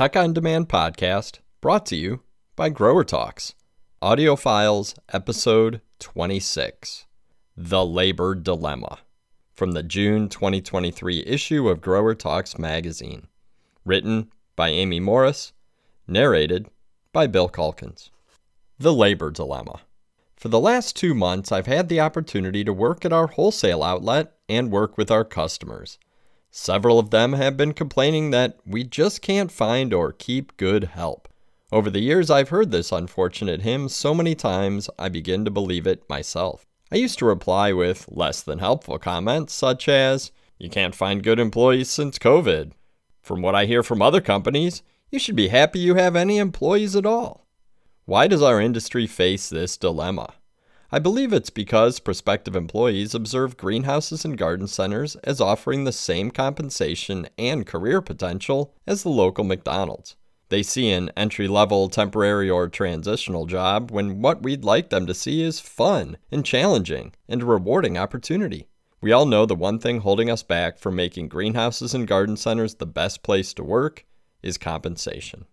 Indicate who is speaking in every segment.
Speaker 1: Tech on Demand podcast brought to you by Grower Talks. Audio Files, Episode 26 The Labor Dilemma. From the June 2023 issue of Grower Talks magazine. Written by Amy Morris. Narrated by Bill Calkins. The Labor Dilemma. For the last two months, I've had the opportunity to work at our wholesale outlet and work with our customers. Several of them have been complaining that we just can't find or keep good help. Over the years, I've heard this unfortunate hymn so many times, I begin to believe it myself. I used to reply with less than helpful comments, such as, You can't find good employees since COVID. From what I hear from other companies, you should be happy you have any employees at all. Why does our industry face this dilemma? I believe it's because prospective employees observe greenhouses and garden centers as offering the same compensation and career potential as the local McDonald's. They see an entry level, temporary, or transitional job when what we'd like them to see is fun and challenging and a rewarding opportunity. We all know the one thing holding us back from making greenhouses and garden centers the best place to work is compensation.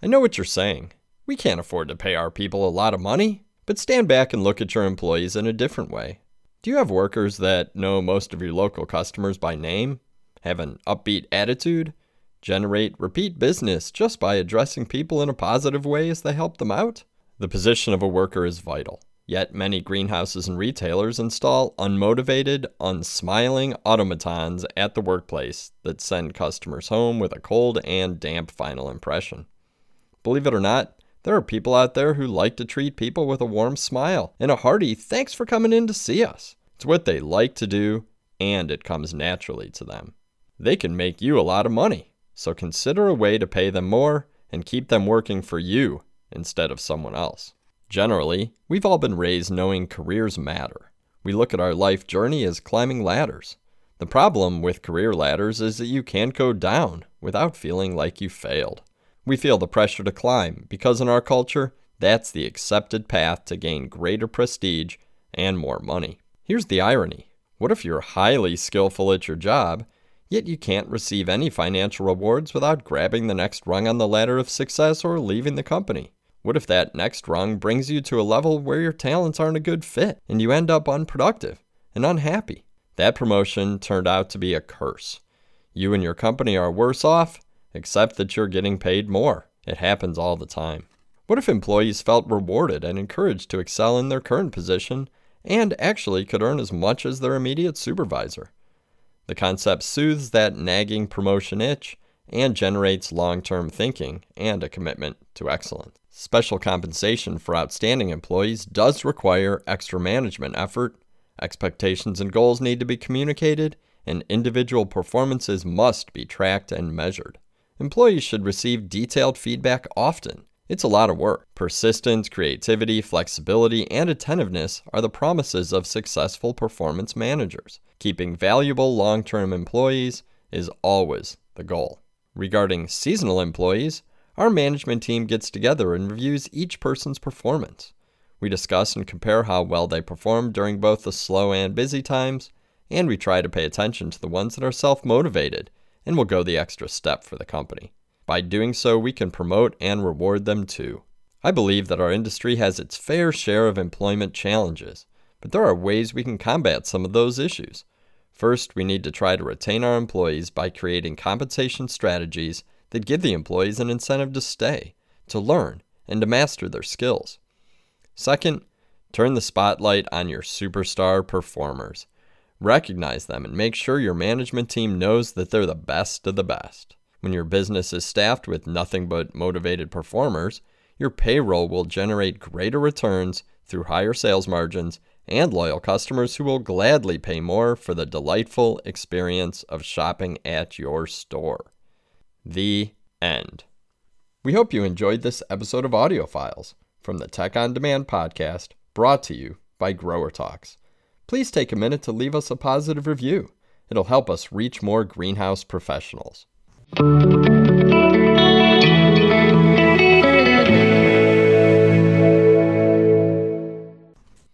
Speaker 1: I know what you're saying. We can't afford to pay our people a lot of money. But stand back and look at your employees in a different way. Do you have workers that know most of your local customers by name, have an upbeat attitude, generate repeat business just by addressing people in a positive way as they help them out? The position of a worker is vital. Yet many greenhouses and retailers install unmotivated, unsmiling automatons at the workplace that send customers home with a cold and damp final impression. Believe it or not, there are people out there who like to treat people with a warm smile and a hearty thanks for coming in to see us. It's what they like to do, and it comes naturally to them. They can make you a lot of money, so consider a way to pay them more and keep them working for you instead of someone else. Generally, we've all been raised knowing careers matter. We look at our life journey as climbing ladders. The problem with career ladders is that you can't go down without feeling like you failed. We feel the pressure to climb because in our culture, that's the accepted path to gain greater prestige and more money. Here's the irony what if you're highly skillful at your job, yet you can't receive any financial rewards without grabbing the next rung on the ladder of success or leaving the company? What if that next rung brings you to a level where your talents aren't a good fit and you end up unproductive and unhappy? That promotion turned out to be a curse. You and your company are worse off except that you're getting paid more. It happens all the time. What if employees felt rewarded and encouraged to excel in their current position and actually could earn as much as their immediate supervisor? The concept soothes that nagging promotion itch and generates long term thinking and a commitment to excellence. Special compensation for outstanding employees does require extra management effort. Expectations and goals need to be communicated, and individual performances must be tracked and measured. Employees should receive detailed feedback often. It's a lot of work. Persistence, creativity, flexibility, and attentiveness are the promises of successful performance managers. Keeping valuable long term employees is always the goal. Regarding seasonal employees, our management team gets together and reviews each person's performance. We discuss and compare how well they perform during both the slow and busy times, and we try to pay attention to the ones that are self motivated and will go the extra step for the company. By doing so, we can promote and reward them too. I believe that our industry has its fair share of employment challenges, but there are ways we can combat some of those issues. First, we need to try to retain our employees by creating compensation strategies that give the employees an incentive to stay, to learn, and to master their skills. Second, turn the spotlight on your superstar performers. Recognize them and make sure your management team knows that they're the best of the best. When your business is staffed with nothing but motivated performers, your payroll will generate greater returns through higher sales margins and loyal customers who will gladly pay more for the delightful experience of shopping at your store. The end. We hope you enjoyed this episode of Audio Files from the Tech on Demand podcast brought to you by Grower Talks please take a minute to leave us a positive review. It'll help us reach more greenhouse professionals.